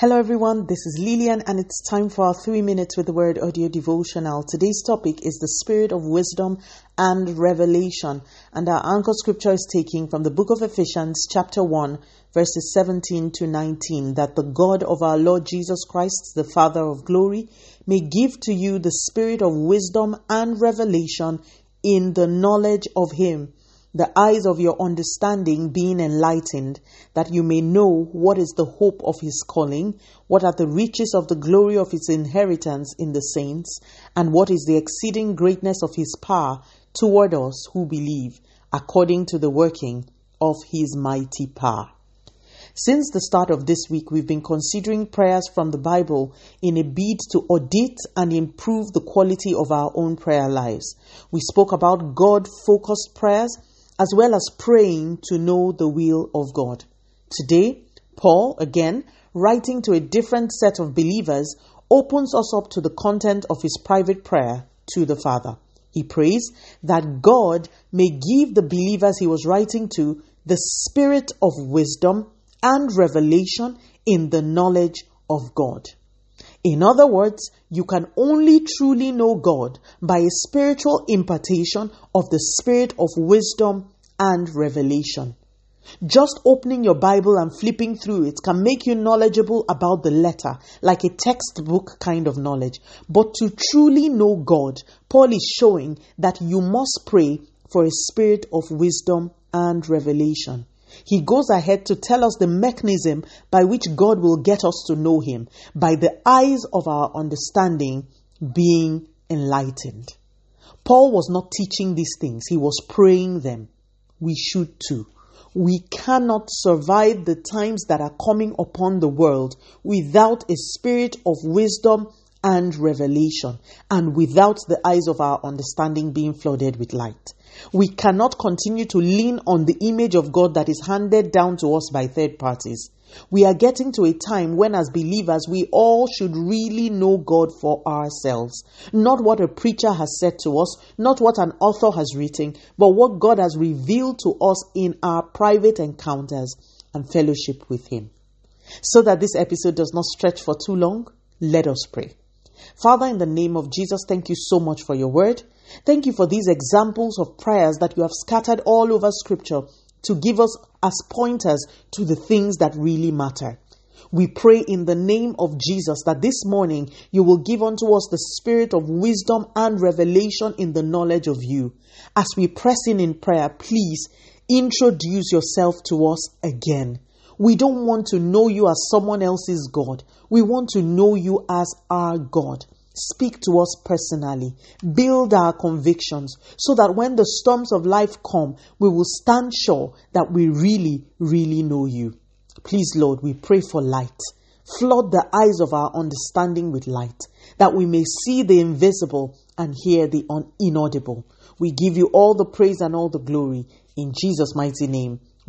Hello, everyone. This is Lillian, and it's time for our three minutes with the word audio devotional. Today's topic is the spirit of wisdom and revelation. And our anchor scripture is taken from the book of Ephesians, chapter 1, verses 17 to 19. That the God of our Lord Jesus Christ, the Father of glory, may give to you the spirit of wisdom and revelation in the knowledge of Him the eyes of your understanding being enlightened, that you may know what is the hope of his calling, what are the riches of the glory of his inheritance in the saints, and what is the exceeding greatness of his power toward us who believe, according to the working of his mighty power. Since the start of this week, we've been considering prayers from the Bible in a bid to audit and improve the quality of our own prayer lives. We spoke about God focused prayers as well as praying to know the will of God. Today, Paul, again, writing to a different set of believers, opens us up to the content of his private prayer to the Father. He prays that God may give the believers he was writing to the spirit of wisdom and revelation in the knowledge of God. In other words, you can only truly know God by a spiritual impartation of the spirit of wisdom and revelation. Just opening your Bible and flipping through it can make you knowledgeable about the letter, like a textbook kind of knowledge. But to truly know God, Paul is showing that you must pray for a spirit of wisdom and revelation. He goes ahead to tell us the mechanism by which God will get us to know Him, by the eyes of our understanding being enlightened. Paul was not teaching these things, he was praying them. We should too. We cannot survive the times that are coming upon the world without a spirit of wisdom and revelation, and without the eyes of our understanding being flooded with light. We cannot continue to lean on the image of God that is handed down to us by third parties. We are getting to a time when, as believers, we all should really know God for ourselves. Not what a preacher has said to us, not what an author has written, but what God has revealed to us in our private encounters and fellowship with Him. So that this episode does not stretch for too long, let us pray. Father, in the name of Jesus, thank you so much for your word. Thank you for these examples of prayers that you have scattered all over Scripture to give us as pointers to the things that really matter. We pray in the name of Jesus that this morning you will give unto us the spirit of wisdom and revelation in the knowledge of you. As we press in in prayer, please introduce yourself to us again. We don't want to know you as someone else's God. We want to know you as our God. Speak to us personally. Build our convictions so that when the storms of life come, we will stand sure that we really, really know you. Please, Lord, we pray for light. Flood the eyes of our understanding with light, that we may see the invisible and hear the inaudible. We give you all the praise and all the glory. In Jesus' mighty name,